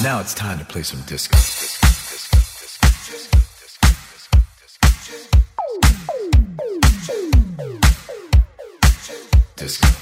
Now it's time to play some disco. Disco,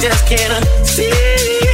just can't see.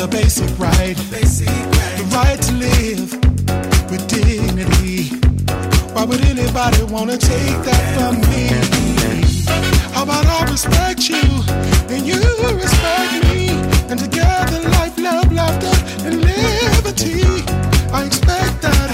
A basic right. the right to live with dignity. Why would anybody wanna take that from me? How about I respect you and you respect me, and together life, love, laughter, and liberty. I expect that.